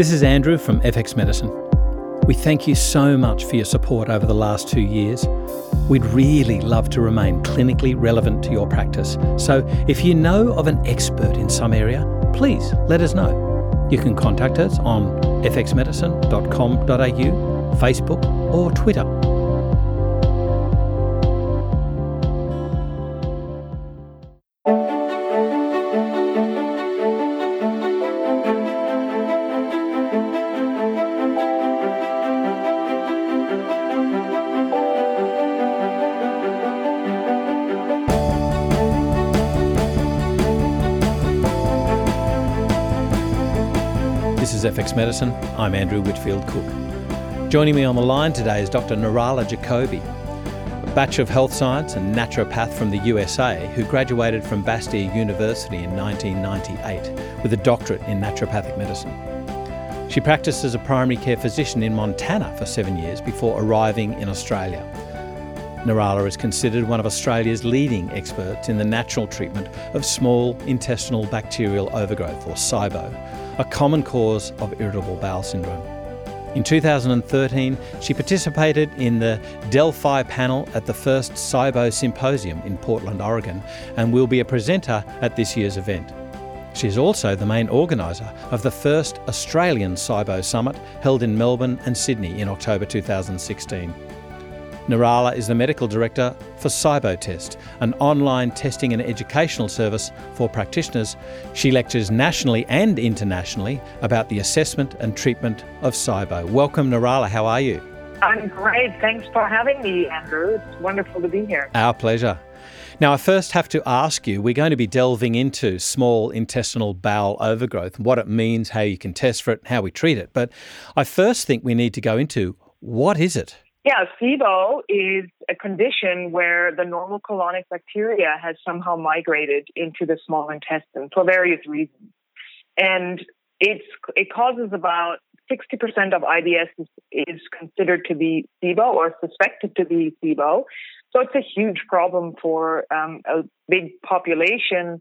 This is Andrew from FX Medicine. We thank you so much for your support over the last two years. We'd really love to remain clinically relevant to your practice. So if you know of an expert in some area, please let us know. You can contact us on fxmedicine.com.au, Facebook, or Twitter. Medicine. I'm Andrew Whitfield Cook. Joining me on the line today is Dr. Nirala Jacobi, a Bachelor of Health Science and naturopath from the USA who graduated from Bastyr University in 1998 with a doctorate in naturopathic medicine. She practiced as a primary care physician in Montana for seven years before arriving in Australia. Nirala is considered one of Australia's leading experts in the natural treatment of small intestinal bacterial overgrowth, or SIBO, a common cause of irritable bowel syndrome. In 2013, she participated in the Delphi panel at the first SIBO Symposium in Portland, Oregon, and will be a presenter at this year's event. She is also the main organiser of the first Australian SIBO Summit held in Melbourne and Sydney in October 2016. Nirala is the medical director for SIBOTest, an online testing and educational service for practitioners. She lectures nationally and internationally about the assessment and treatment of SIBO. Welcome, Nirala. How are you? I'm great. Thanks for having me, Andrew. It's wonderful to be here. Our pleasure. Now, I first have to ask you we're going to be delving into small intestinal bowel overgrowth, what it means, how you can test for it, how we treat it. But I first think we need to go into what is it? Yeah, SIBO is a condition where the normal colonic bacteria has somehow migrated into the small intestine for various reasons. And it's it causes about 60% of IBS is, is considered to be SIBO or suspected to be SIBO. So it's a huge problem for um, a big population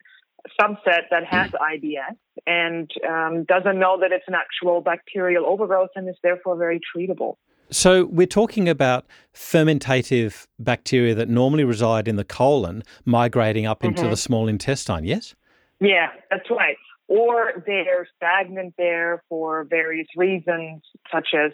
subset that has IBS and um, doesn't know that it's an actual bacterial overgrowth and is therefore very treatable. So we're talking about fermentative bacteria that normally reside in the colon migrating up into mm-hmm. the small intestine, yes? Yeah, that's right. Or they're stagnant there for various reasons, such as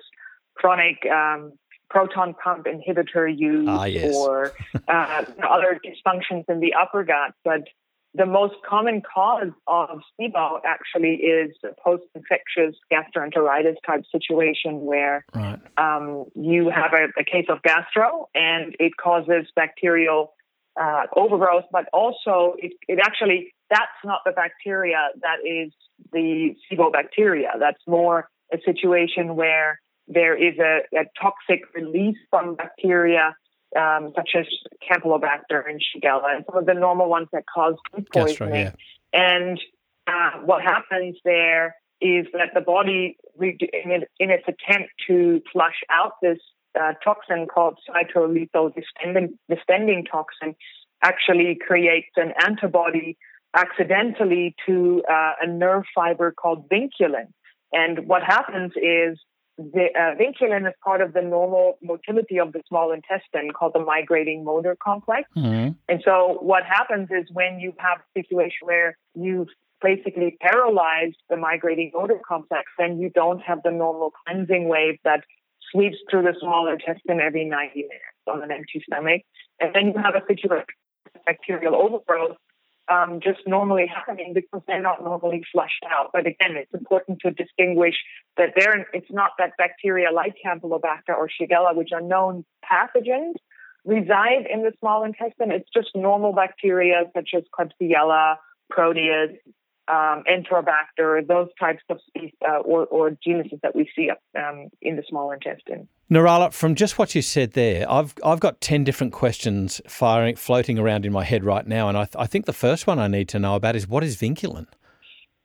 chronic um, proton pump inhibitor use ah, yes. or uh, other dysfunctions in the upper gut. But the most common cause of SIBO actually is a post-infectious gastroenteritis type situation where right. um, you have a, a, case of gastro and it causes bacterial uh, overgrowth, but also it, it, actually that's not the bacteria that is the SIBO bacteria. That's more a situation where there is a, a toxic release from bacteria um, such as Campylobacter and Shigella, and some of the normal ones that cause food poisoning. yeah. And uh, what happens there is that the body, in, its attempt to flush out this uh, toxin called cytolethal distending, distending toxin, actually creates an antibody accidentally to uh, a nerve fiber called vinculin. And what happens is the uh, vinculin is part of the normal motility of the small intestine called the migrating motor complex. Mm-hmm. And so what happens is when you have a situation where you've basically paralyzed the migrating motor complex, then you don't have the normal cleansing wave that sweeps through the small intestine every 90 minutes on an empty stomach. And then you have a situation of bacterial overgrowth um, just normally happening because they're not normally flushed out. But again, it's important to distinguish that they're, it's not that bacteria like Campylobacter or Shigella, which are known pathogens, reside in the small intestine. It's just normal bacteria such as Klebsiella, Proteus, um, Enterobacter, those types of species uh, or, or genuses that we see um, in the small intestine. Nirala, from just what you said there, I've I've got ten different questions firing floating around in my head right now, and I, th- I think the first one I need to know about is what is vinculin.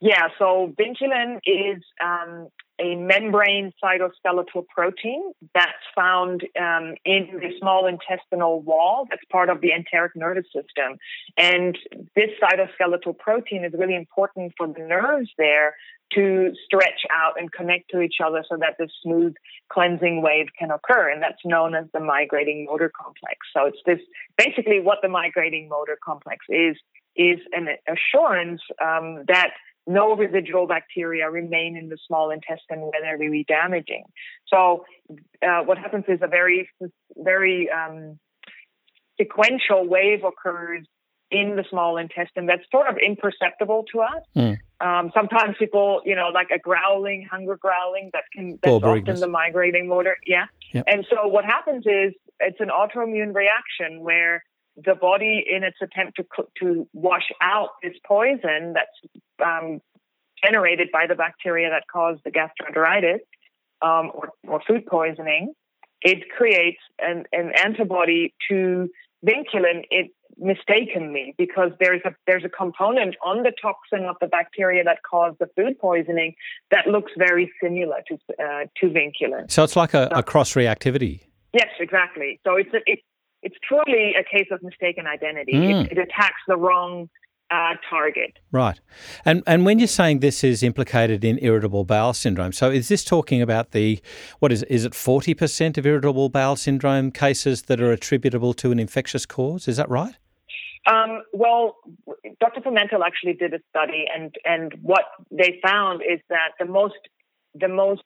Yeah, so vinculin is um, a membrane cytoskeletal protein that's found um, in the small intestinal wall that's part of the enteric nervous system. And this cytoskeletal protein is really important for the nerves there to stretch out and connect to each other so that this smooth cleansing wave can occur. And that's known as the migrating motor complex. So it's this basically what the migrating motor complex is, is an assurance um, that no residual bacteria remain in the small intestine where they're really damaging. So uh, what happens is a very, very um, sequential wave occurs in the small intestine that's sort of imperceptible to us. Mm. Um, sometimes people, you know, like a growling, hunger growling, that can that's often the migrating motor. Yeah. Yep. And so what happens is it's an autoimmune reaction where the body, in its attempt to to wash out this poison that's um, generated by the bacteria that cause the gastroenteritis um, or, or food poisoning, it creates an, an antibody to vinculin. It mistakenly because there's a there's a component on the toxin of the bacteria that caused the food poisoning that looks very similar to uh, to vinculin. So it's like a, so, a cross reactivity. Yes, exactly. So it's a, it, it's truly a case of mistaken identity. Mm. It, it, attacks the wrong uh, target. Right. And and when you're saying this is implicated in irritable bowel syndrome, so is this talking about the what is is it 40% of irritable bowel syndrome cases that are attributable to an infectious cause? Is that right? Um, well, Dr. Pimentel actually did a study, and and what they found is that the most the most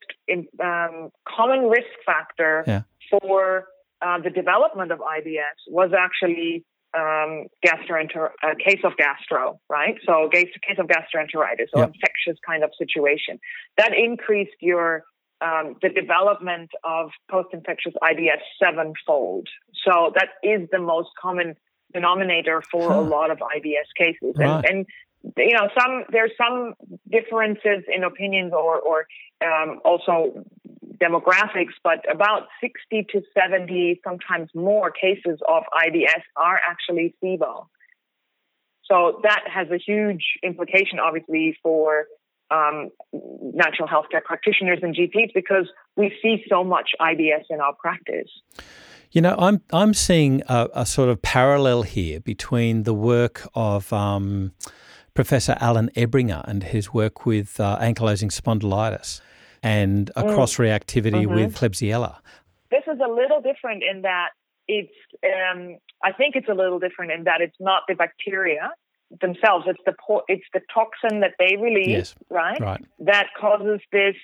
um, common risk factor yeah. for uh, the development of IBS was actually um, gastroenter- a case of gastro, right? So case, case of gastroenteritis or yep. infectious kind of situation that increased your um, the development of post-infectious IBS sevenfold. So that is the most common denominator for huh. a lot of IBS cases. Right. And, and you know, some there's some differences in opinions or or um, also demographics, but about 60 to 70, sometimes more cases of IBS are actually SIBO. So that has a huge implication, obviously, for um, natural healthcare practitioners and GPs because we see so much IBS in our practice. You know, I'm I'm seeing a, a sort of parallel here between the work of um, Professor Alan Ebringer and his work with uh, ankylosing spondylitis and a mm. cross reactivity mm-hmm. with Klebsiella. This is a little different in that it's. Um, I think it's a little different in that it's not the bacteria themselves. It's the po- it's the toxin that they release, yes. right? Right. That causes this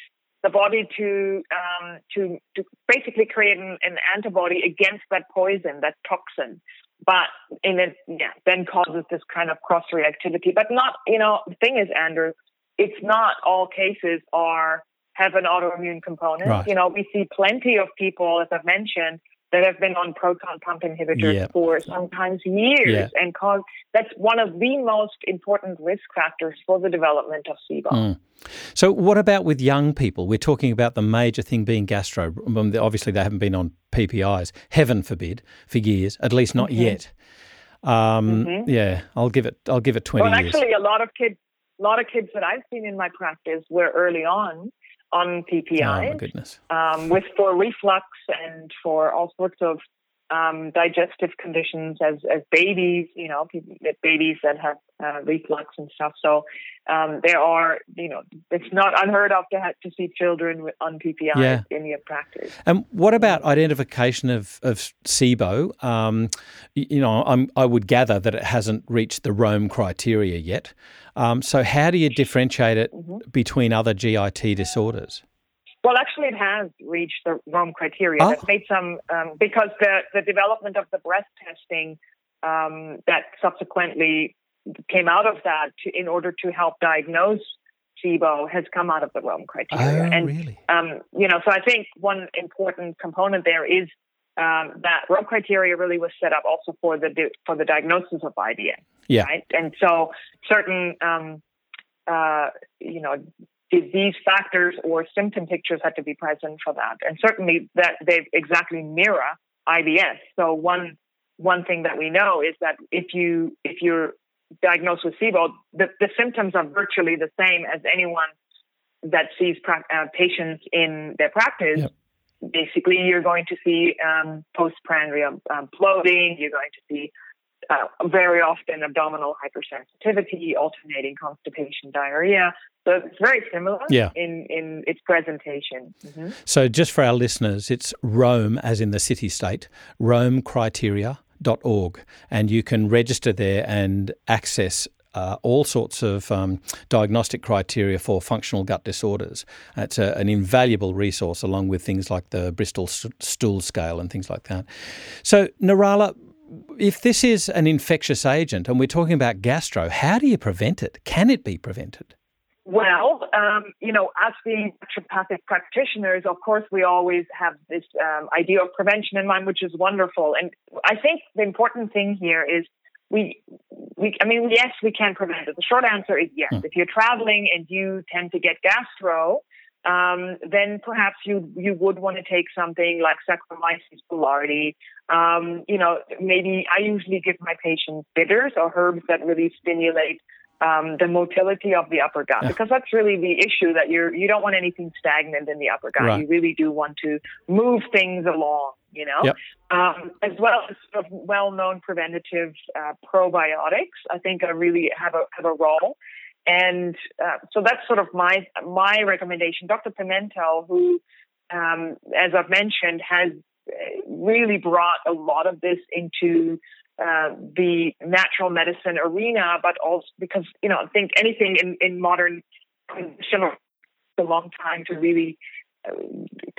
the body to um, to to basically create an, an, antibody against that poison, that toxin. But in it, yeah, then causes this kind of cross reactivity. But not, you know, the thing is, Andrew, it's not all cases are have an autoimmune component. Right. You know, we see plenty of people, as I've mentioned, that have been on proton pump inhibitors yeah. for sometimes years yeah. and cause that's one of the most important risk factors for the development of SIBO. Mm. So what about with young people? We're talking about the major thing being gastro. Um, obviously they haven't been on PPIs, heaven forbid, for years, at least not mm-hmm. yet. Um, mm-hmm. yeah, I'll give it I'll give it 20 well, years. actually a lot of kids a lot of kids that I've seen in my practice were early on on PPI. Oh my goodness! Um, with for reflux and for all sorts of um, digestive conditions as as babies, you know, babies that have uh, reflux and stuff. So um, there are, you know, it's not unheard of to have to see children with, on PPI yeah. in your practice. And what about identification of of SIBO? Um, you know, I'm, I would gather that it hasn't reached the Rome criteria yet. Um, so how do you differentiate it mm-hmm. between other GIT disorders? Well, actually, it has reached the Rome criteria. Oh. made some um, because the the development of the breath testing um, that subsequently came out of that to, in order to help diagnose SIBO has come out of the Rome criteria. Oh, and, really? Um, you know, so I think one important component there is um, that Rome criteria really was set up also for the for the diagnosis of IBS. Yeah. Right. And so certain, um, uh, you know, disease factors or symptom pictures had to be present for that, and certainly that they exactly mirror IBS. So one one thing that we know is that if you if you're diagnosed with SIBO, the, the symptoms are virtually the same as anyone that sees pra- uh, patients in their practice, yep. basically you're going to see um, postprandial um, bloating. You're going to see uh, very often abdominal hypersensitivity, alternating constipation, diarrhea. So it's very similar yeah. in, in its presentation. Mm-hmm. So, just for our listeners, it's Rome, as in the city state, romecriteria.org, and you can register there and access uh, all sorts of um, diagnostic criteria for functional gut disorders. It's a, an invaluable resource, along with things like the Bristol stool scale and things like that. So, Nirala, if this is an infectious agent and we're talking about gastro, how do you prevent it? Can it be prevented? Well, um, you know, as being naturopathic practitioners, of course, we always have this um, idea of prevention in mind, which is wonderful. And I think the important thing here is we, we, I mean, yes, we can prevent it. The short answer is yes. Mm. If you're traveling and you tend to get gastro, um, then perhaps you you would want to take something like Saccharomyces boulardii. Um, you know, maybe I usually give my patients bitters or herbs that really stimulate um, the motility of the upper gut yeah. because that's really the issue that you're you don't want anything stagnant in the upper gut. Right. You really do want to move things along. You know, yep. um, as well as sort of well-known preventative uh, probiotics. I think are really have a have a role. And uh, so that's sort of my my recommendation. Dr. Pimentel, who, um, as I've mentioned, has uh, really brought a lot of this into uh, the natural medicine arena, but also because you know I think anything in in modern conditional a long time to really uh,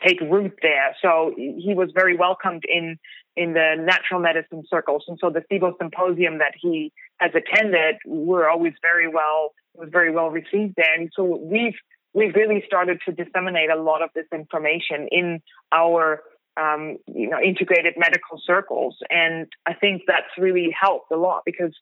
take root there. So he was very welcomed in in the natural medicine circles, and so the SIBO symposium that he has attended were always very well was very well received. And so we've we've really started to disseminate a lot of this information in our um, you know integrated medical circles, and I think that's really helped a lot because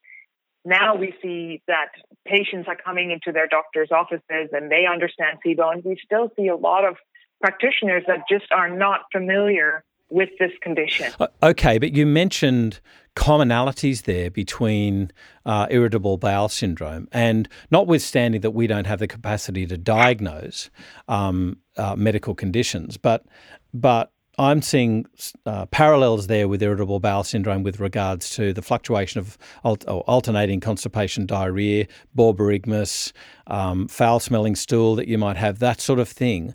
now we see that patients are coming into their doctor's offices and they understand SIBO, and we still see a lot of practitioners that just are not familiar with this condition. Okay, but you mentioned commonalities there between uh, irritable bowel syndrome, and notwithstanding that we don't have the capacity to diagnose um, uh, medical conditions, but but I'm seeing uh, parallels there with irritable bowel syndrome with regards to the fluctuation of alternating constipation, diarrhea, borborygmus, um, foul smelling stool that you might have, that sort of thing.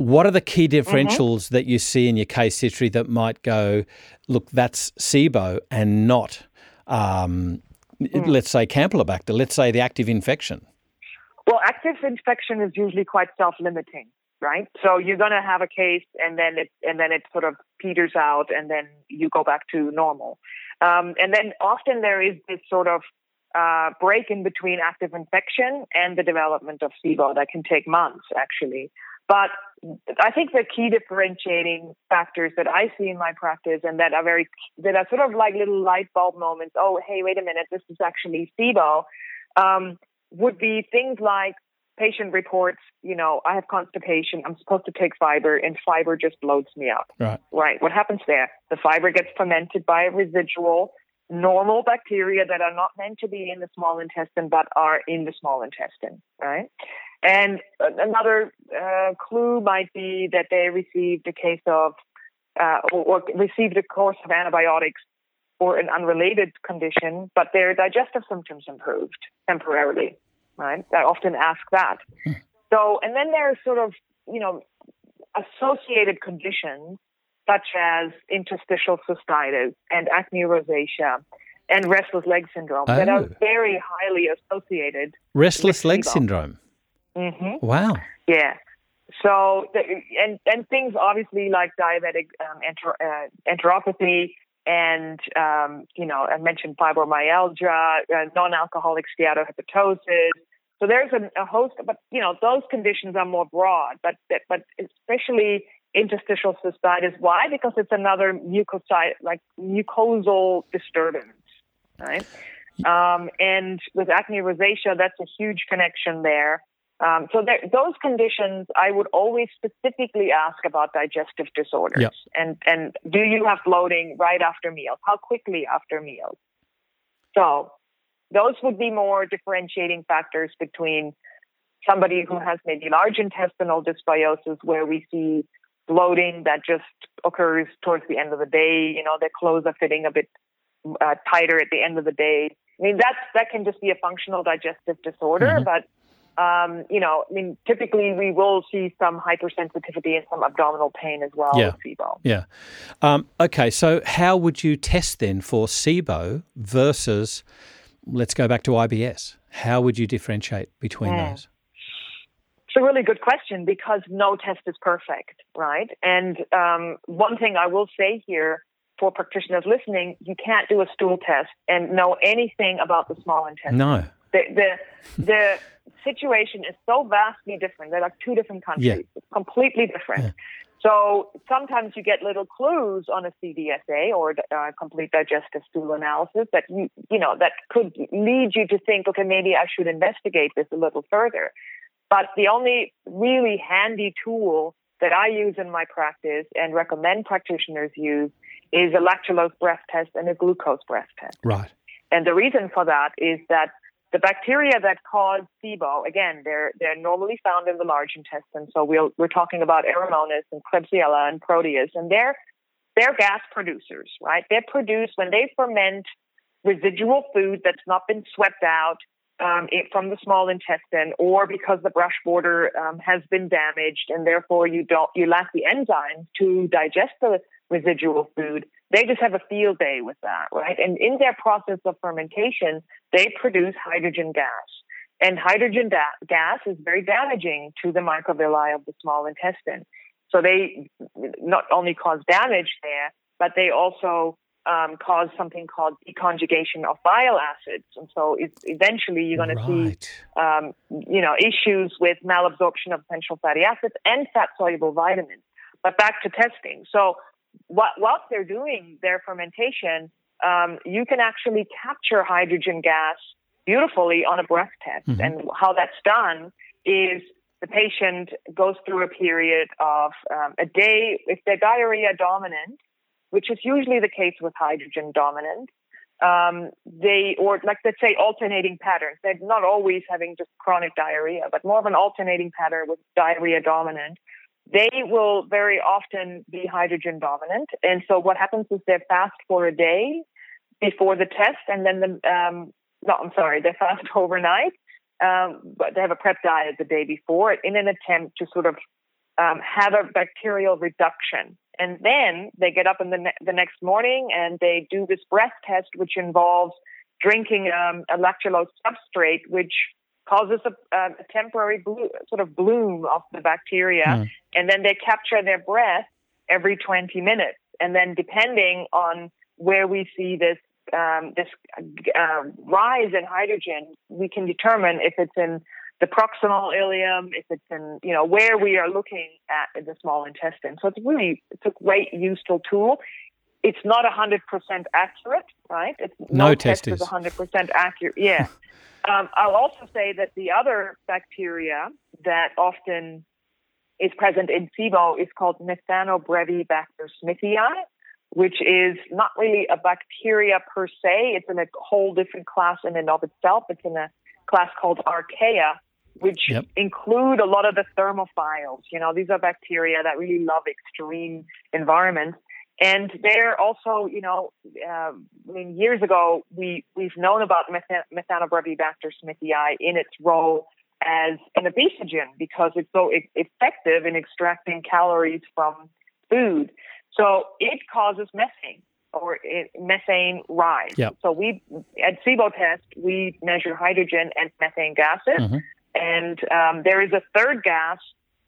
What are the key mm-hmm. differentials mm-hmm. that you see in your case history that might go, look, that's SIBO and not, um, mm. let's say, Campylobacter, let's say the active infection? Well, active infection is usually quite self-limiting, right? So you're going to have a case, and then it and then it sort of peters out, and then you go back to normal. Um, and then often there is this sort of uh, break in between active infection and the development of SIBO that can take months, actually. But I think the key differentiating factors that I see in my practice and that are very, that are sort of like little light bulb moments. Oh, hey, wait a minute, this is actually SIBO. Um, would be things like patient reports, you know, I have constipation, I'm supposed to take fiber, and fiber just bloats me up. Right. Right. What happens there? The fiber gets fermented by a residual normal bacteria that are not meant to be in the small intestine but are in the small intestine, right? And another uh, clue might be that they received a case of uh, or, or received a course of antibiotics for an unrelated condition, but their digestive symptoms improved temporarily, right? I often ask that. Hmm. So, and then there are sort of, you know, associated conditions such as interstitial cystitis and acne rosacea and restless leg syndrome oh. that are oh. very highly associated. Restless leg syndrome. Mm-hmm. Wow. Yeah. So and and things obviously like diabetic um, enter, uh, enteropathy and um, you know I mentioned fibromyalgia, uh, non-alcoholic steatohepatosis. So there's a, a, host, but you know those conditions are more broad, but but especially interstitial cystitis. Why? Because it's another mucosite, like mucosal disturbance, right? Um, and with acne rosacea, that's a huge connection there. Um, so there, those conditions, I would always specifically ask about digestive disorders. Yep. And and do you have bloating right after meals? How quickly after meals? So those would be more differentiating factors between somebody who has maybe large intestinal dysbiosis where we see bloating that just occurs towards the end of the day. You know, their clothes are fitting a bit uh, tighter at the end of the day. I mean, that's that can just be a functional digestive disorder, mm-hmm. but um, you know, I mean, typically we will see some hypersensitivity and some abdominal pain as well yeah. with SIBO. Yeah. Um, okay, so how would you test then for SIBO versus, let's go back to IBS? How would you differentiate between mm. those? It's a really good question because no test is perfect, right? And um, one thing I will say here for practitioners listening, you can't do a stool test and know anything about the small intestine. No. The the, the situation is so vastly different. They're like two different countries. Yeah. It's completely different. Yeah. So sometimes you get little clues on a CDSA or uh, complete digestive stool analysis that you you know that could lead you to think, okay, maybe I should investigate this a little further. But the only really handy tool that I use in my practice and recommend practitioners use is a lactulose breath test and a glucose breath test. Right. And the reason for that is that the bacteria that cause SIBO, again, they're they're normally found in the large intestine. So we'll, we're talking about Aeromonas and Klebsiella and Proteus, and they're they're gas producers, right? They produce when they ferment residual food that's not been swept out um, it, from the small intestine, or because the brush border um, has been damaged, and therefore you don't you lack the enzymes to digest the residual food. They just have a field day with that, right? And in their process of fermentation, they produce hydrogen gas. And hydrogen da- gas is very damaging to the microvilli of the small intestine. So they not only cause damage there, but they also um, cause something called deconjugation of bile acids, and so eventually you're going right. to see, um, you know, issues with malabsorption of essential fatty acids and fat soluble vitamins. But back to testing. So whilst they're doing their fermentation, um, you can actually capture hydrogen gas beautifully on a breath test. Mm-hmm. And how that's done is the patient goes through a period of um, a day. If they're diarrhea dominant, which is usually the case with hydrogen dominant. Um, they, or like let's say alternating patterns. They're not always having just chronic diarrhea, but more of an alternating pattern with diarrhea dominant. They will very often be hydrogen dominant. And so what happens is they fast for a day before the test and then the, um, no, I'm sorry, they fast overnight. Um, but they have a prep diet the day before in an attempt to sort of um, have a bacterial reduction and then they get up in the, ne- the next morning and they do this breath test, which involves drinking um, a lactulose substrate, which causes a, a temporary sort of bloom of the bacteria. Mm. And then they capture their breath every 20 minutes. And then depending on where we see this um, this uh, rise in hydrogen, we can determine if it's in the proximal ileum, if it's in, you know, where we are looking at in the small intestine. So it's really, it's a great useful tool. It's not 100% accurate, right? It's, no, no test is 100% accurate. Yeah. um, I'll also say that the other bacteria that often is present in SIBO is called Methanobrevibacter smithii, which is not really a bacteria per se. It's in a whole different class in and of itself. It's in a class called Archaea, which yep. include a lot of the thermophiles. You know, these are bacteria that really love extreme environments. And they're also, you know, uh, I mean, years ago, we, we've known about Methanobrevibacter smithii in its role as an obesogen because it's so effective in extracting calories from food. So it causes methane or it, methane rise. Yep. So we, at SIBO test, we measure hydrogen and methane gases. Mm-hmm. And um, there is a third gas,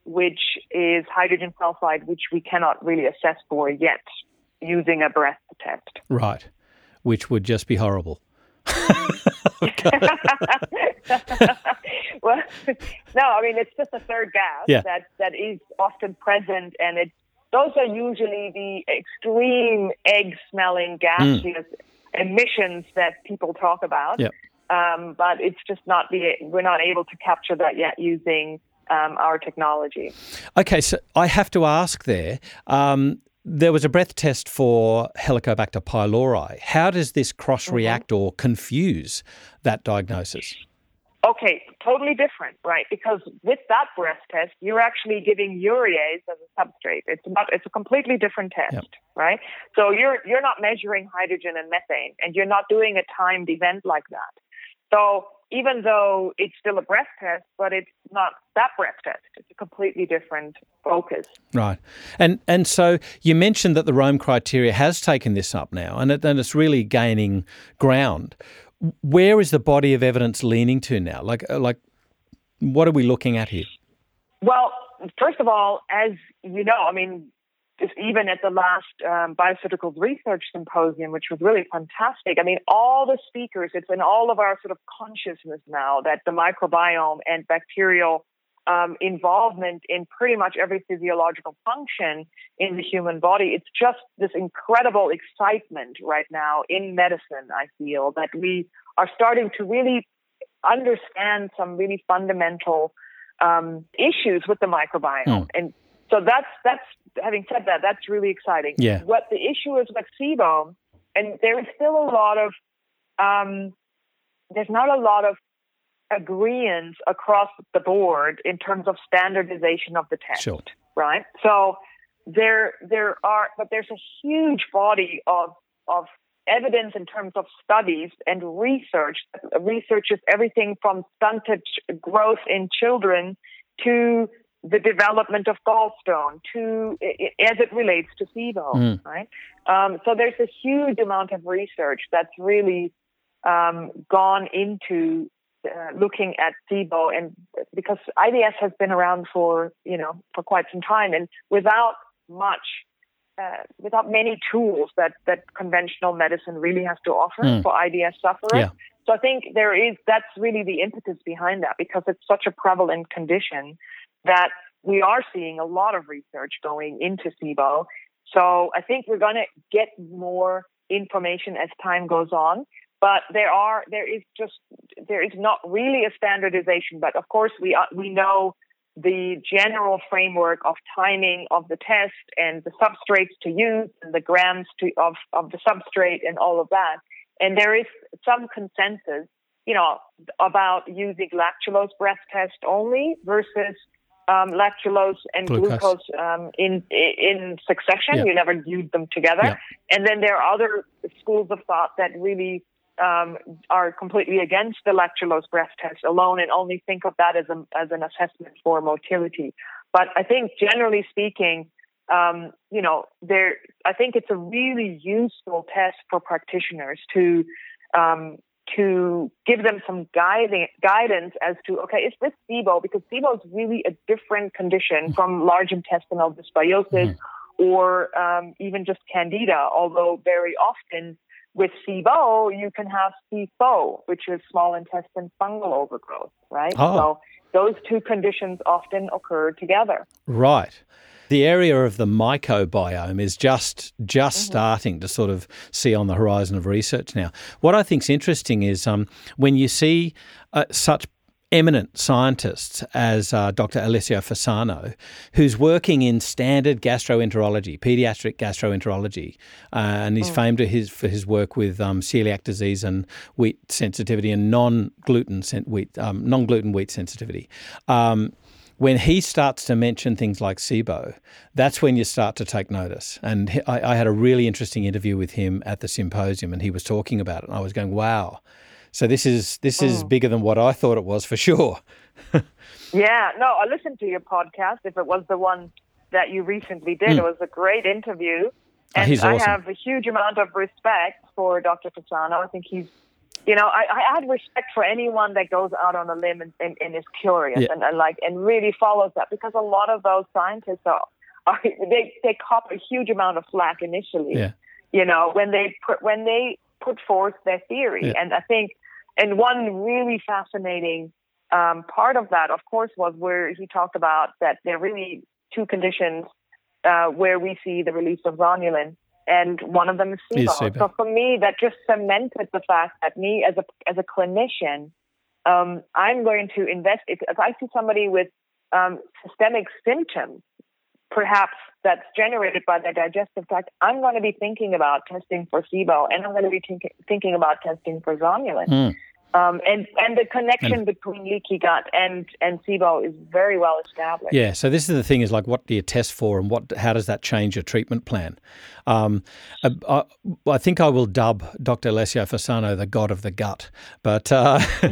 which is hydrogen sulfide, which we cannot really assess for yet using a breath test. Right, which would just be horrible. well, no, I mean it's just a third gas yeah. that that is often present, and it those are usually the extreme egg-smelling gaseous mm. emissions that people talk about. Yep. Um, but it's just not the we're not able to capture that yet using um, our technology. Okay, so I have to ask there. Um, there was a breath test for Helicobacter pylori. How does this cross react mm-hmm. or confuse that diagnosis? Okay, totally different, right? Because with that breath test, you're actually giving urease as a substrate. It's not, it's a completely different test, yep. right? So you're you're not measuring hydrogen and methane, and you're not doing a timed event like that. So even though it's still a breath test, but it's not that breath test. It's a completely different focus. Right, and and so you mentioned that the Rome criteria has taken this up now, and it, and it's really gaining ground where is the body of evidence leaning to now? Like, uh, like, what are we looking at here? Well, first of all, as you know, I mean, even at the last um, Bioceuticals Research Symposium, which was really fantastic. I mean, all the speakers, it's in all of our sort of consciousness now that the microbiome and bacterial um, involvement in pretty much every physiological function in the human body. It's just this incredible excitement right now in medicine, I feel, that we are starting to really understand some really fundamental um, issues with the microbiome. Mm. And so that's, that's, having said that, that's really exciting. Yeah. What the issue is with SIBO, and there is still a lot of, um, there's not a lot of agreement across the board in terms of standardization of the test, sure. right? So there there are, but there's a huge body of of evidence in terms of studies and research. Research is everything from stunted growth in children to the development of gallstone to as it relates to SIBO, mm. right? Um, so there's a huge amount of research that's really um, gone into uh, looking at SIBO and because IBS has been around for you know for quite some time and without much uh, without many tools that that conventional medicine really has to offer mm. for IBS sufferers. Yeah. So I think there is that's really the impetus behind that because it's such a prevalent condition that we are seeing a lot of research going into SIBO. So I think we're going to get more information as time goes on. But there are there is just there is not really a standardization. But of course, we uh, we know the general framework of timing of the test and the substrates to use and the grams to, of of the substrate and all of that. And there is some consensus, you know, about using lactulose breath test only versus um, lactulose and glucose, glucose um, in in succession. Yeah. You never use them together. Yeah. And then there are other schools of thought that really um, are completely against the lactulose breath test alone and only think of that as, a, as an assessment for motility. But I think generally speaking, um, you know, there, I think it's a really useful test for practitioners to um, to give them some guiding, guidance as to okay, is this SIBO? Because SIBO is really a different condition from large intestinal dysbiosis mm-hmm. or um, even just candida. Although very often with SIBO, you can have SIFO, which is small intestine fungal overgrowth, right? Oh. So those two conditions often occur together. Right. The area of the mycobiome is just just mm-hmm. starting to sort of see on the horizon of research now. What I think is interesting is um, when you see uh, such eminent scientists as uh, Dr. Alessio Fasano, who's working in standard gastroenterology, pediatric gastroenterology, uh, and he's oh. famed for his, for his work with um, celiac disease and wheat sensitivity and non-gluten wheat um, non-gluten wheat sensitivity. Um, when he starts to mention things like SIBO, that's when you start to take notice. And I, I, had a really interesting interview with him at the symposium, and he was talking about it. And I was going, "Wow, so this is this is mm. bigger than what I thought it was for sure. yeah, no, I listened to your podcast. If it was the one that you recently did, mm. it was a great interview. Ah, and oh, I awesome. have a huge amount of respect for Dr. Fasano. I think he's, you know, I, I had respect for anyone that goes out on a limb and, and, and is curious yeah. and, and like and really follows that because a lot of those scientists are, are they they cop a huge amount of flack initially. Yeah. You know, when they put when they put forth their theory, yeah. and I think and one really fascinating um, part of that, of course, was where he talked about that there are really two conditions uh, where we see the release of zonulin, and one of them is SIBO. So for me, that just cemented the fact that me as a as a clinician, um, I'm going to invest. If, if I see somebody with um, systemic symptoms, perhaps that's generated by the digestive tract, I'm going to be thinking about testing for SIBO and I'm going to be think- thinking about testing for zonulin. Mm. Um, and and the connection and, between leaky gut and and SIBO is very well established. Yeah. So this is the thing: is like, what do you test for, and what how does that change your treatment plan? Um, I, uh, I, I, think I will dub Dr. Alessio Fasano the god of the gut, but uh,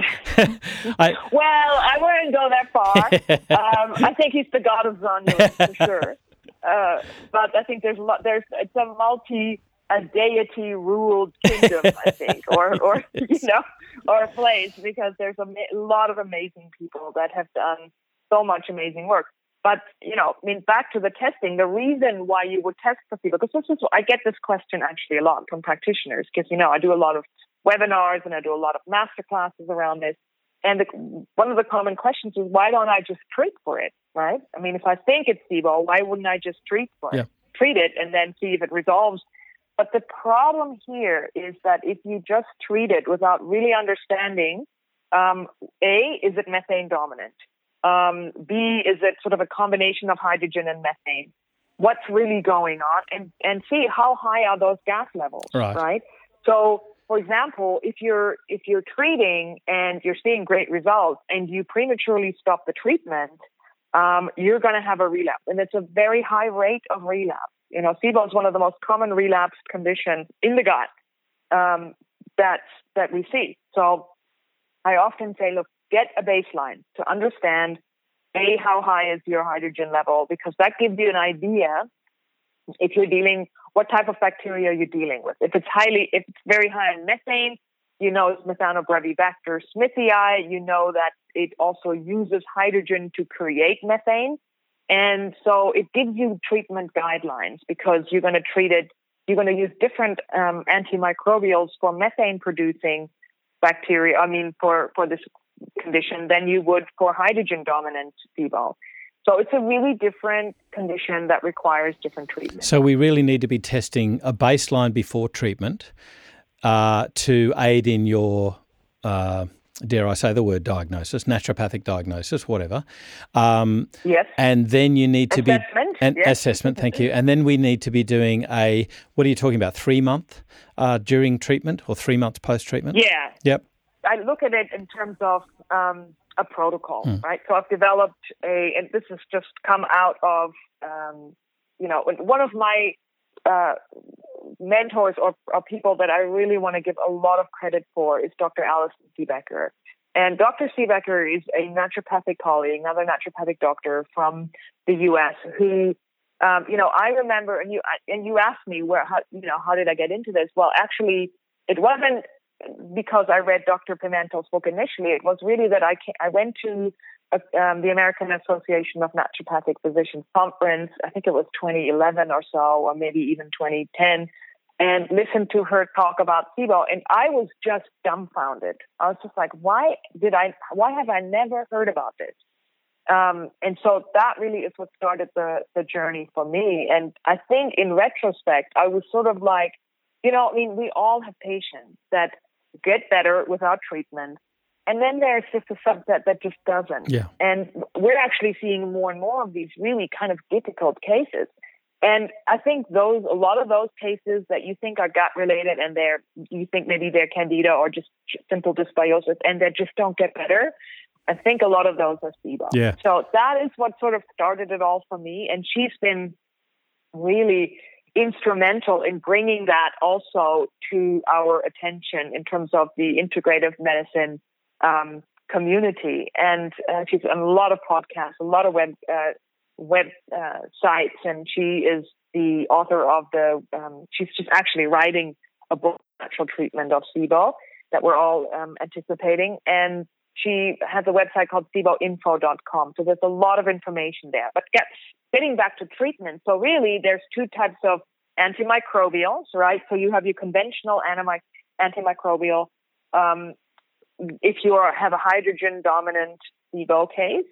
I, well, I wouldn't go that far. um, I think he's the god of zonulin for sure. Uh, but I think there's a lot. There's it's a multi a deity ruled kingdom, I think, or or you know, or a place because there's a, lot of amazing people that have done so much amazing work. But you know, I mean, back to the testing. The reason why you would test for people, because this is I get this question actually a lot from practitioners, because you know I do a lot of webinars and I do a lot of master classes around this. And the, one of the common questions is, why don't I just treat for it, right? I mean, if I think it's SIBO, why wouldn't I just treat for yeah. it? Treat it and then see if it resolves but the problem here is that if you just treat it without really understanding, um, A, is it methane dominant? Um, B, is it sort of a combination of hydrogen and methane? What's really going on? And, and C, how high are those gas levels? Right. right? So, for example, if you're if you're treating and you're seeing great results and you prematurely stop the treatment, um, you're going to have a relapse, and it's a very high rate of relapse. You know, SIBO is one of the most common relapsed conditions in the gut um, that that we see. So I often say, look, get a baseline to understand a how high is your hydrogen level because that gives you an idea if you're dealing what type of bacteria you're dealing with. If it's highly, if it's very high in methane, you know it's Methanobrevibacter smithii. You know that it also uses hydrogen to create methane. And so it gives you treatment guidelines because you're going to treat it, you're going to use different um, antimicrobials for methane producing bacteria, I mean, for, for this condition than you would for hydrogen dominant SIBO. So it's a really different condition that requires different treatment. So we really need to be testing a baseline before treatment uh, to aid in your uh, dare I say the word diagnosis, naturopathic diagnosis, whatever. Um, yes. And then you need to assessment, be an yes. assessment. Thank you. And then we need to be doing a what are you talking about? Three month uh, during treatment or three months post treatment? Yeah. Yep. I look at it in terms of um, a protocol, mm. right? So I've developed a, and this has just come out of, um, you know, one of my uh, mentors or, or, people that I really want to give a lot of credit for is Dr. Allison Siebecker. And Dr. Siebecker is a naturopathic colleague, another naturopathic doctor from the U.S. who, um, you know, I remember, and you and you asked me where, how, you know, how did I get into this? Well, actually, it wasn't because I read Dr. Pimentel's book initially. It was really that I came, I went to um, the American Association of Naturopathic Physicians conference. I think it was 2011 or so, or maybe even 2010, and listened to her talk about SIBO. And I was just dumbfounded. I was just like, why did I? Why have I never heard about this? Um, and so that really is what started the the journey for me. And I think in retrospect, I was sort of like, you know, I mean, we all have patients that get better without treatment and then there's just a subset that just doesn't. Yeah. And we're actually seeing more and more of these really kind of difficult cases. And I think those, a lot of those cases that you think are gut related and they're, you think maybe they're candida or just simple dysbiosis and they just don't get better. I think a lot of those are SIBO. Yeah. So that is what sort of started it all for me. And she's been really instrumental in bringing that also to our attention in terms of the integrative medicine um, community. And uh, she's on a lot of podcasts, a lot of web uh, web uh, and she is the author of the. Um, she's just actually writing a book, natural treatment of SIBO, that we're all um, anticipating, and she has a website called SIBOinfo.com. So there's a lot of information there. But get, getting back to treatment, so really there's two types of antimicrobials, right? So you have your conventional antimicrobial um, if you are, have a hydrogen dominant SIBO case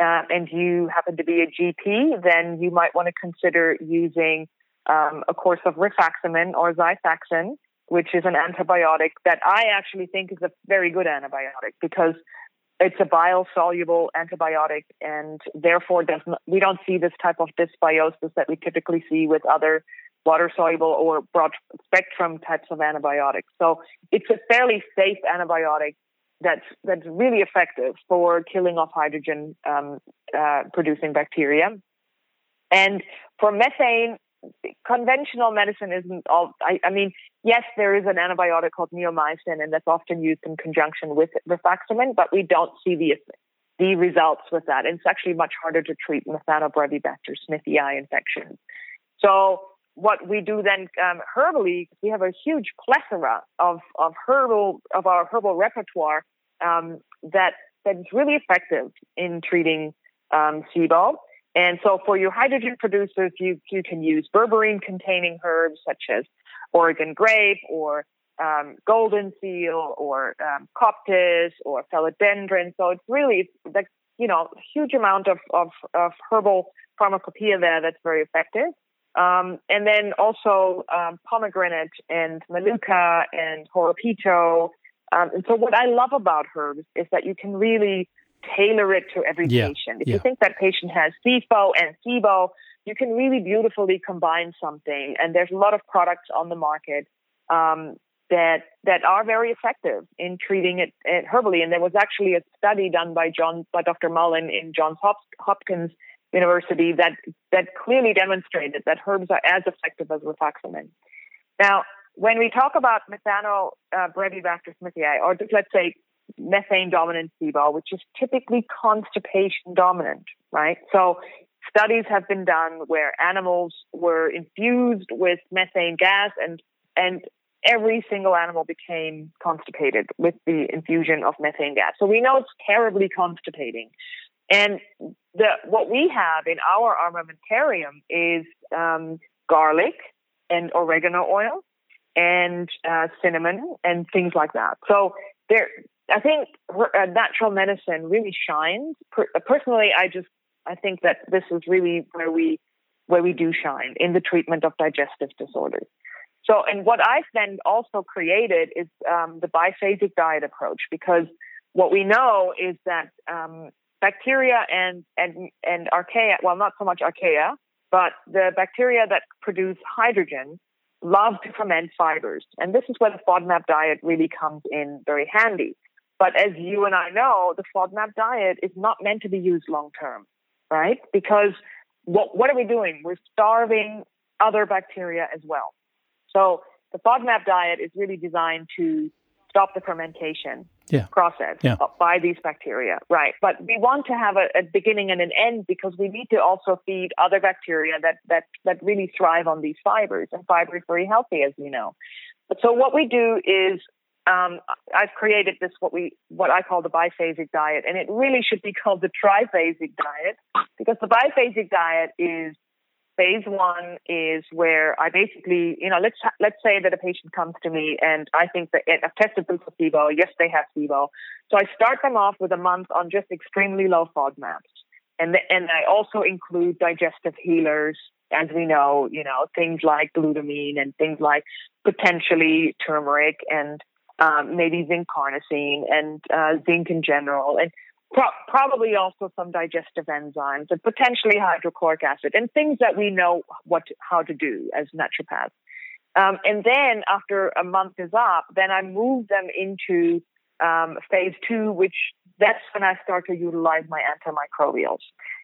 uh, and you happen to be a GP, then you might want to consider using um, a course of rifaximin or Xifaxan, which is an antibiotic that I actually think is a very good antibiotic because it's a biosoluble antibiotic and therefore does not, we don't see this type of dysbiosis that we typically see with other water soluble or broad spectrum types of antibiotics. So it's a fairly safe antibiotic that's that's really effective for killing off hydrogen um, uh, producing bacteria. And for methane, conventional medicine isn't all. I, I, mean, yes, there is an antibiotic called neomycin, and that's often used in conjunction with rifaximin, but we don't see the the results with that. And it's actually much harder to treat Methanobrevibacter smithii infections. So what we do then um, herbally, we have a huge plethora of, of herbal of our herbal repertoire um, that that's really effective in treating um, SIBO. And so for your hydrogen producers, you, you can use berberine containing herbs such as Oregon grape or um, golden seal or um, coptis or phellodendron. So it's really like, you know, huge amount of, of, of herbal pharmacopoeia there that's very effective. Um, and then also um, pomegranate and manuka and horopito. Um, and so what I love about herbs is that you can really tailor it to every yeah. patient. If yeah. you think that patient has SIFO and SIBO, you can really beautifully combine something. And there's a lot of products on the market um, that that are very effective in treating it, it, herbally. And there was actually a study done by John by Dr. Mullin in Johns Hopkins University that that clearly demonstrated that herbs are as effective as rifaximin. Now, when we talk about methano uh, brevibacter smithii, or just let's say methane dominant SIBO, which is typically constipation dominant, right? So studies have been done where animals were infused with methane gas and and every single animal became constipated with the infusion of methane gas. So we know it's terribly constipating. And the what we have in our armamentarium is um, garlic and oregano oil and uh, cinnamon and things like that. So there, I think uh, natural medicine really shines. Personally, I just I think that this is really where we where we do shine in the treatment of digestive disorders. So, and what I've then also created is um, the biphasic diet approach because what we know is that um, bacteria and and and archaea, well, not so much archaea, but the bacteria that produce hydrogen love to ferment fibers, and this is where the FODMAP diet really comes in very handy. But as you and I know, the FODMAP diet is not meant to be used long term, right? Because what, what are we doing? We're starving other bacteria as well. So the FODMAP diet is really designed to stop the fermentation yeah. process yeah. by these bacteria, right? But we want to have a, a, beginning and an end because we need to also feed other bacteria that that that really thrive on these fibers, and fiber is very healthy, as we know. But so what we do is um, I've created this what we what I call the biphasic diet, and it really should be called the triphasic diet because the biphasic diet is phase one is where I basically, you know, let's let's say that a patient comes to me and I think that I've tested them for SIBO. Yes, they have SIBO. So I start them off with a month on just extremely low FODMAPs. And, the, and I also include digestive healers, as we know, you know, things like glutamine and things like potentially turmeric and um, maybe zinc carnosine and uh, zinc in general. And Pro- probably also some digestive enzymes and potentially hydrochloric acid and things that we know what how to do as naturopaths. Um, and then after a month is up, then I move them into um, phase two, which that's when I start to utilize my antimicrobials.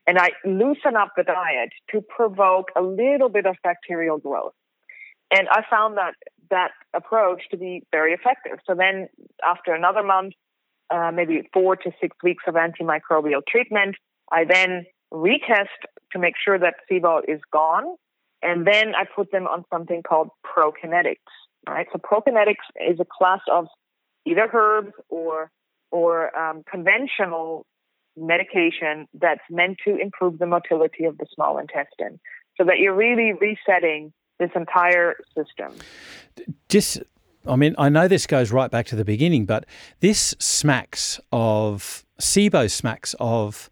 And I loosen up the diet to provoke a little bit of bacterial growth. And I found that that approach to be very effective. So then after another month, uh, maybe four to six weeks of antimicrobial treatment. I then retest to make sure that SIBO is gone. And then I put them on something called prokinetics. Right. So prokinetics is a class of either herbs or or um, conventional medication that's meant to improve the motility of the small intestine, so that you're really resetting this entire system. Just I mean, I know this goes right back to the beginning, but this smacks of SIBO smacks of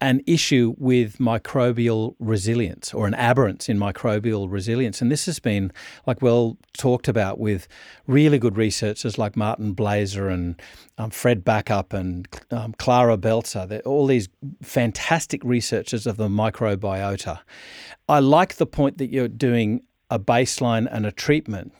an issue with microbial resilience or an aberrance in microbial resilience. And this has been, like, well talked about with really good researchers like Martin Blaser and um, Fred Bäckhed and um, Clara Belzer. They're all these fantastic researchers of the microbiota. I like the point that you're doing a baseline and a treatment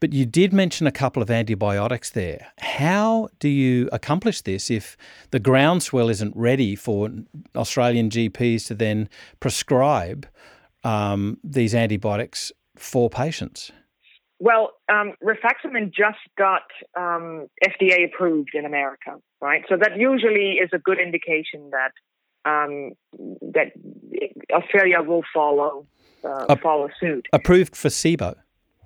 But you did mention a couple of antibiotics there. How do you accomplish this if the groundswell isn't ready for Australian GPs to then prescribe um, these antibiotics for patients? Well, um, rifaximin just got um, FDA approved in America, right? So that usually is a good indication that um, that Australia will follow uh, follow suit. Approved for SIBO.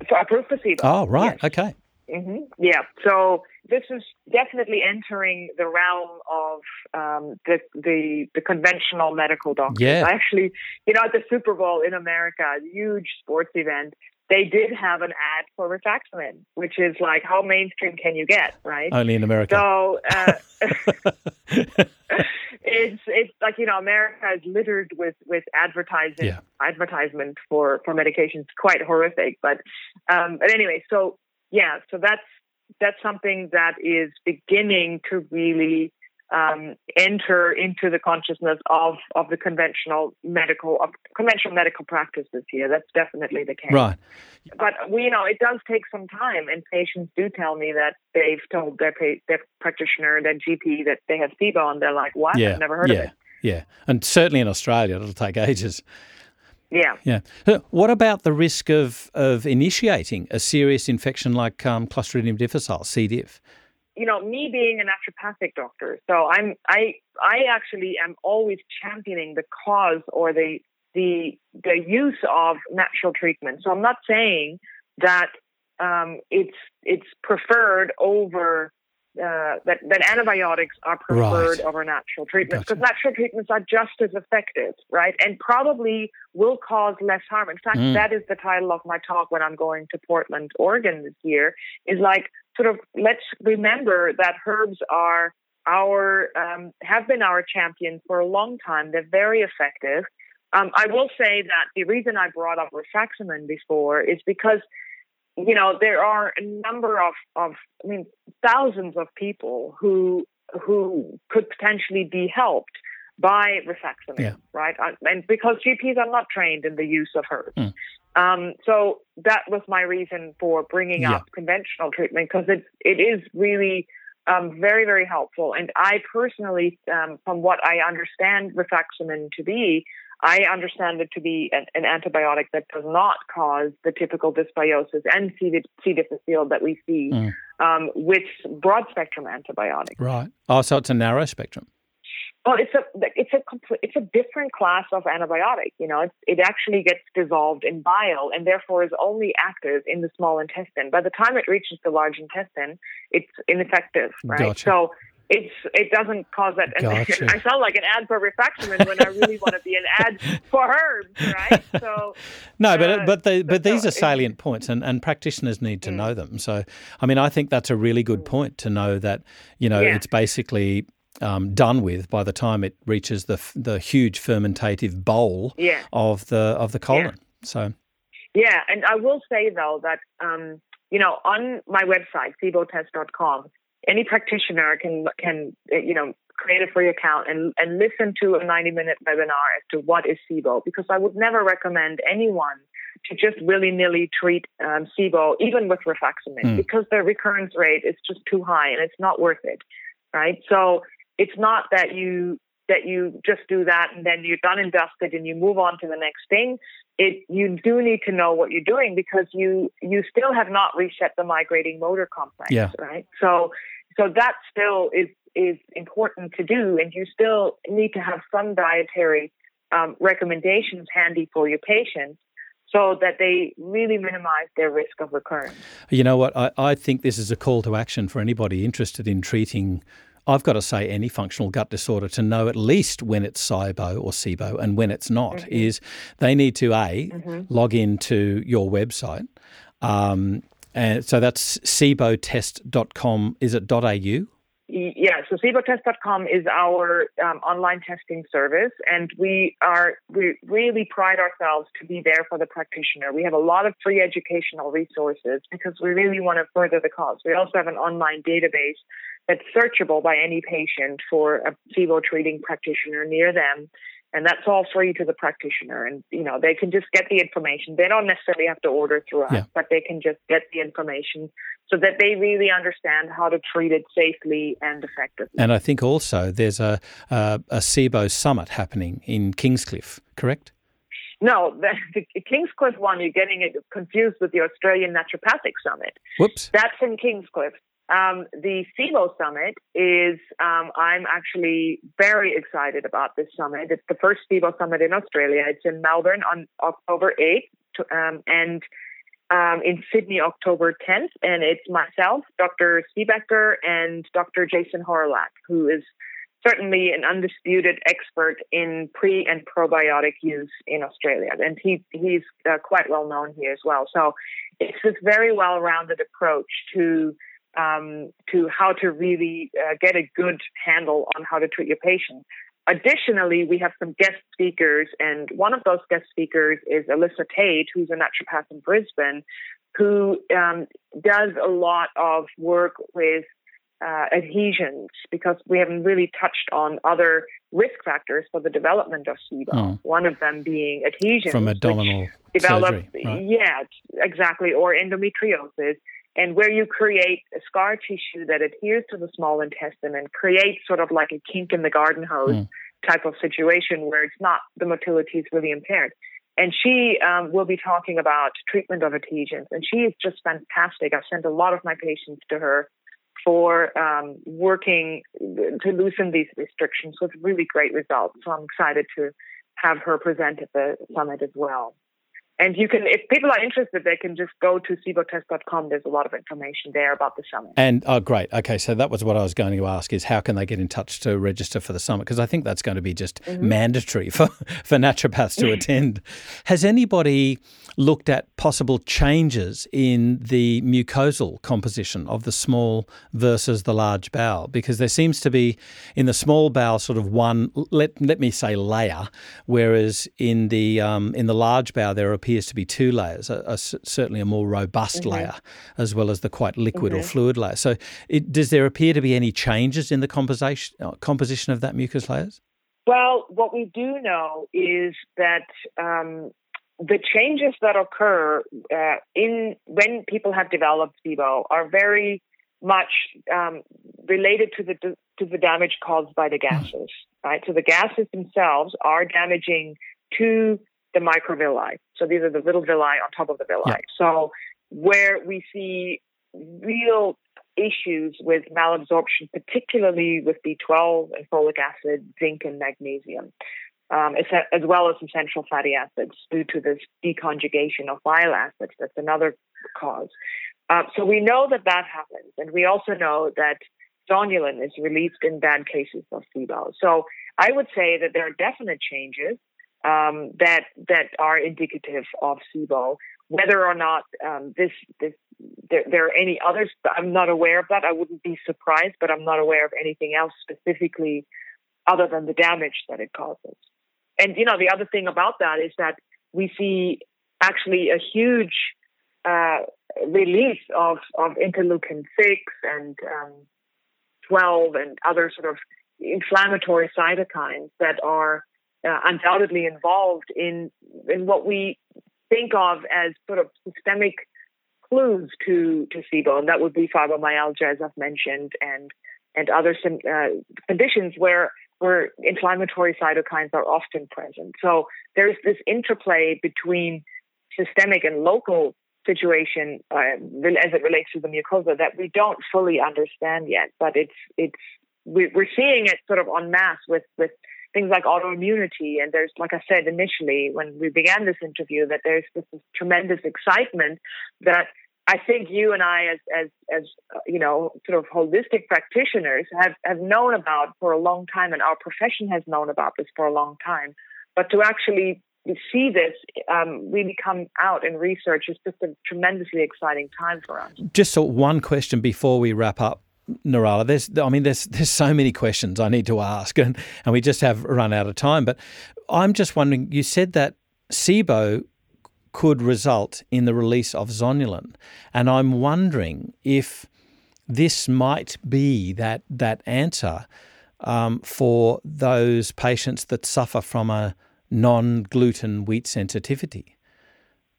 So approved SIBO. Oh, right. Yes. Okay. Mm-hmm. Yeah. So this is definitely entering the realm of um, the, the the conventional medical doctors. Yeah. Actually, you know, at the Super Bowl in America, a huge sports event, they did have an ad for rifaximin, which is like how mainstream can you get, right? Only in America. So uh, it's it's like you know America is littered with with advertising Yeah. advertisement for for medications, quite horrific. But um, but anyway, so yeah, so that's that's something that is beginning to really um, enter into the consciousness of of the conventional medical of conventional medical practices here. That's definitely the case. Right. But we, you know, it does take some time, and patients do tell me that they've told their pa- their practitioner, their GP, that they have SIBO, and they're like, "What? Yeah. I've never heard yeah. of it." Yeah. And certainly in Australia, it'll take ages. Yeah. Yeah. What about the risk of, of initiating a serious infection like um, Clostridium difficile, C. diff? You know, me being a naturopathic doctor, so I'm I I actually am always championing the cause or the the the use of natural treatment. So I'm not saying that um, it's it's preferred over uh, that that antibiotics are preferred Right. over natural treatments Gotcha. because natural treatments are just as effective, right? And probably will cause less harm. In fact, Mm. that is the title of my talk when I'm going to Portland, Oregon this year. Is like sort of let's remember that herbs are our um, have been our champions for a long time. They're very effective. Um, I will say that the reason I brought up rifaximin before is because you know there are a number of, of I mean thousands of people who who could potentially be helped by rifaximin, Yeah. right? Uh, And because GPs are not trained in the use of herbs. Mm. Um, so that was my reason for bringing Yeah. up conventional treatment because it it is really um, very very helpful. And I personally, um, from what I understand rifaximin to be, I understand it to be an, an antibiotic that does not cause the typical dysbiosis and C. C. difficile that we see Mm. um, with broad spectrum antibiotics. Right. Oh, so it's a narrow spectrum. Well, it's a it's a it's a different class of antibiotic. You know, it, it actually gets dissolved in bile and therefore is only active in the small intestine. By the time it reaches the large intestine, it's ineffective. Right. Gotcha. So it's it doesn't cause that. And Gotcha. I sound like an ad for rifaximin when I really want to be an ad for herbs, right? So No, but Uh, but the, but so these are salient points, and, and practitioners need to Mm. know them. So, I mean, I think that's a really good point to know that you know Yeah. it's basically um, done with by the time it reaches the the huge fermentative bowl yeah. of the of the colon. So, Yeah, and I will say though that um, you know on my website sibotest.com, any practitioner can can uh, you know create a free account and and listen to a 90 minute webinar as to what is SIBO because I would never recommend anyone to just willy nilly treat um, SIBO even with rifaximin Mm. because the recurrence rate is just too high and it's not worth it, right? So it's not that you that you just do that and then you're done and dusted and you move on to the next thing it you do need to know what you're doing because you you still have not reset the migrating motor complex Yeah. right so so that still is is important to do and you still need to have some dietary um, recommendations handy for your patients so that they really minimize their risk of recurrence you know what? I, I think this is a call to action for anybody interested in treating. I've got to say, any functional gut disorder to know at least when it's SIBO or SIBO and when it's not Mhm. is they need to a Mhm. log into your website. Um, and so that's SIBOtest.com. Is it .au? Yeah, so SIBOtest.com is our um, online testing service, and we are we really pride ourselves to be there for the practitioner. We have a lot of free educational resources because we really want to further the cause. We also have an online database that's searchable by any patient for a SIBO treating practitioner near them. and that's all free to the practitioner. And you know, they can just get the information. They don't necessarily have to order through us, yeah. but they can just get the information so that they really understand how to treat it safely and effectively. And I think also there's a a, a SIBO summit happening in Kingscliff, correct? No, the, the Kingscliff one, you're getting it confused with the Australian Naturopathic Summit. Whoops. That's in Kingscliff. Um, the SIBO Summit is, um, I'm actually very excited about this summit. It's the first SIBO Summit in Australia. It's in Melbourne on October 8th to, um, and um, in Sydney October 10th. And it's myself, Dr. Siebecker, and Dr. Jason Hawrelak, who is certainly an undisputed expert in pre and probiotic use in Australia. And he, he's uh, quite well known here as well. So it's this very well rounded approach to um, to how to really uh, get a good handle on how to treat your patient. Additionally, we have some guest speakers, and one of those guest speakers is Alyssa Tate, who's a naturopath in Brisbane, who um, does a lot of work with uh, adhesions because we haven't really touched on other risk factors for the development of SIBO. Oh. One of them being adhesions from abdominal surgery, right? Yeah, exactly, or endometriosis and where you create a scar tissue that adheres to the small intestine and creates sort of like a kink in the garden hose mm. type of situation where it's not the motility is really impaired. And she um, will be talking about treatment of adhesions, and she is just fantastic. I've sent a lot of my patients to her for um, working to loosen these restrictions with really great results. So I'm excited to have her present at the summit as well. And you can, if people are interested, they can just go to sibotest.com. There's a lot of information there about the summit. And oh, great. Okay, so that was what I was going to ask: is how can they get in touch to register for the summit? Because I think that's going to be just mm-hmm. mandatory for for naturopaths to attend. Has anybody looked at possible changes in the mucosal composition of the small versus the large bowel? Because there seems to be in the small bowel sort of one let let me say layer, whereas in the um, in the large bowel there appears appears to be two layers, a, a, certainly a more robust mm-hmm. layer, as well as the quite liquid mm-hmm. or fluid layer. So, it, does there appear to be any changes in the composition uh, composition of that mucus layers? Well, what we do know is that um, the changes that occur uh, in when people have developed SIBO are very much um, related to the to the damage caused by the hmm. gases. Right, so the gases themselves are damaging to the microvilli. So these are the little villi on top of the villi. Yeah. So where we see real issues with malabsorption, particularly with B12 and folic acid, zinc, and magnesium, um, as well as essential fatty acids due to this deconjugation of bile acids. That's another cause. Uh, so we know that that happens, and we also know that zonulin is released in bad cases of SIBO. So I would say that there are definite changes um, that that are indicative of SIBO. Whether or not um, this this there, there, are any others, I'm not aware of that. I wouldn't be surprised, but I'm not aware of anything else specifically other than the damage that it causes. And you know, the other thing about that is that we see actually a huge uh, release of of interleukin six and um, twelve and other sort of inflammatory cytokines that are uh, undoubtedly involved in in what we think of as sort of systemic clues to to SIBO, and that would be fibromyalgia, as I've mentioned, and and other uh, conditions where where inflammatory cytokines are often present. So there's this interplay between systemic and local situation uh, as it relates to the mucosa that we don't fully understand yet, but it's it's we're seeing it sort of en masse with with things like autoimmunity. And there's, like I said initially when we began this interview, that there's this, tremendous excitement that I think you and I, as as as you know, sort of holistic practitioners, have have known about for a long time, and our profession has known about this for a long time. But to actually see this um, really come out in research is just a tremendously exciting time for us. Just so one question before we wrap up. Nirala, there's, I mean, there's there's so many questions I need to ask, and, and we just have run out of time. But I'm just wondering, you said that SIBO could result in the release of zonulin, and I'm wondering if this might be that that answer um, for those patients that suffer from a non gluten wheat sensitivity,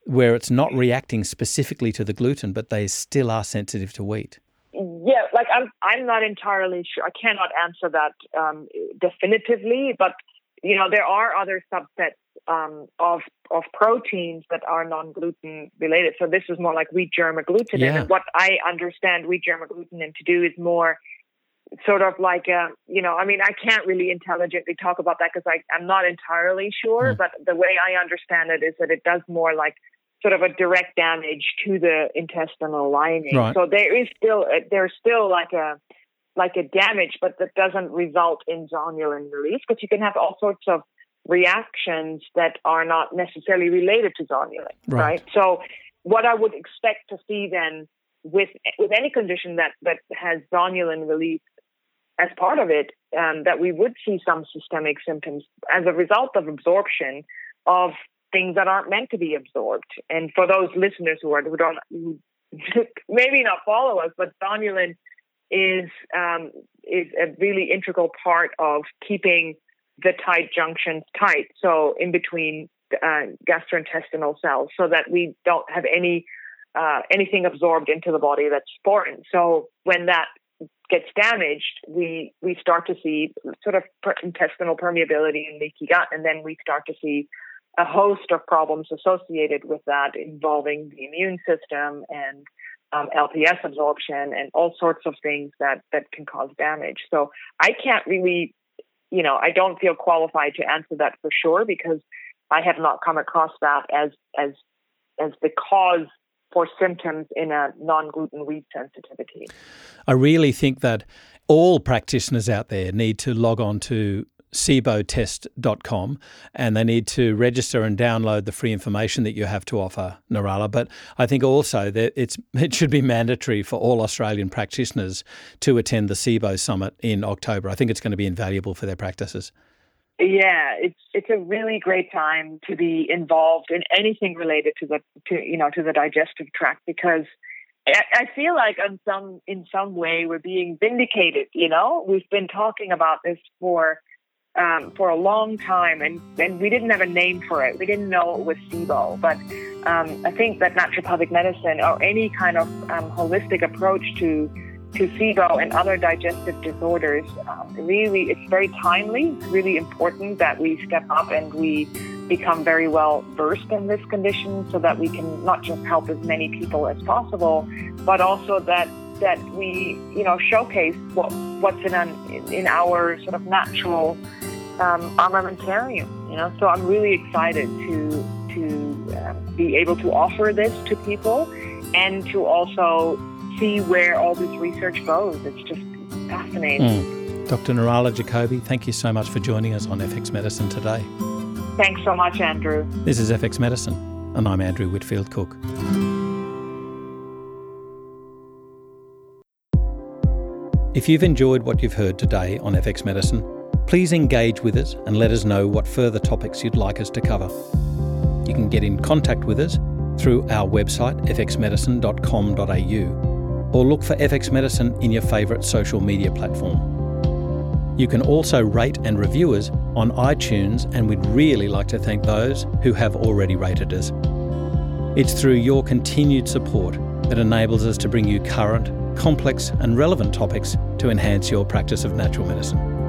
where it's not reacting specifically to the gluten, but they still are sensitive to wheat? Yeah, like I'm, I'm not entirely sure. I cannot answer that um, definitively, but you know there are other subsets um, of of proteins that are non gluten related. So this is more like wheat germ agglutinin. Yeah. And what I understand wheat germ agglutinin to do is more sort of like a, you know, I mean, I can't really intelligently talk about that because I'm not entirely sure. Mm. But the way I understand it is that it does more like sort of a direct damage to the intestinal lining. Right. So there is still there's still like a like a damage, but that doesn't result in zonulin release because you can have all sorts of reactions that are not necessarily related to zonulin, right. right? So what I would expect to see then with with any condition that that has zonulin release as part of it, um, that we would see some systemic symptoms as a result of absorption of things that aren't meant to be absorbed. And for those listeners who are who don't who maybe not follow us, but zonulin is um, is a really integral part of keeping the tight junctions tight. So in between uh, gastrointestinal cells, so that we don't have any uh, anything absorbed into the body that's foreign. So when that gets damaged, we we start to see sort of per- intestinal permeability and leaky gut, and then we start to see a host of problems associated with that, involving the immune system and um, LPS absorption and all sorts of things that that can cause damage. So I can't really you know, I don't feel qualified to answer that for sure because I have not come across that as as as the cause for symptoms in a non-gluten wheat sensitivity. I really think that all practitioners out there need to log on to SIBOtest.com and they need to register and download the free information that you have to offer, Nirala. But I think also that it's it should be mandatory for all Australian practitioners to attend the SIBO Summit in October. I think it's going to be invaluable for their practices. Yeah, it's it's a really great time to be involved in anything related to the to you know to the digestive tract because I feel like in some in some way we're being vindicated. You know, we've been talking about this for um, for a long time, and, and we didn't have a name for it. We didn't know it was SIBO. But um, I think that naturopathic medicine or any kind of um, holistic approach to to SIBO and other digestive disorders, um, really, it's very timely. It's really important that we step up and we become very well versed in this condition so that we can not just help as many people as possible, but also that that we, you know, showcase what what's in an, in our sort of natural um, armamentarium. You know, so I'm really excited to to uh, be able to offer this to people and to also see where all this research goes. It's just fascinating. Mm. Dr. Nirala Jacobi, thank you so much for joining us on FX Medicine today. Thanks so much, Andrew. This is FX Medicine, and I'm Andrew Whitfield Cook. If you've enjoyed what you've heard today on FX Medicine, please engage with us and let us know what further topics you'd like us to cover. You can get in contact with us through our website fxmedicine.com.au or look for FX Medicine in your favourite social media platform. You can also rate and review us on iTunes, and we'd really like to thank those who have already rated us. It's through your continued support that enables us to bring you current complex and relevant topics to enhance your practice of natural medicine.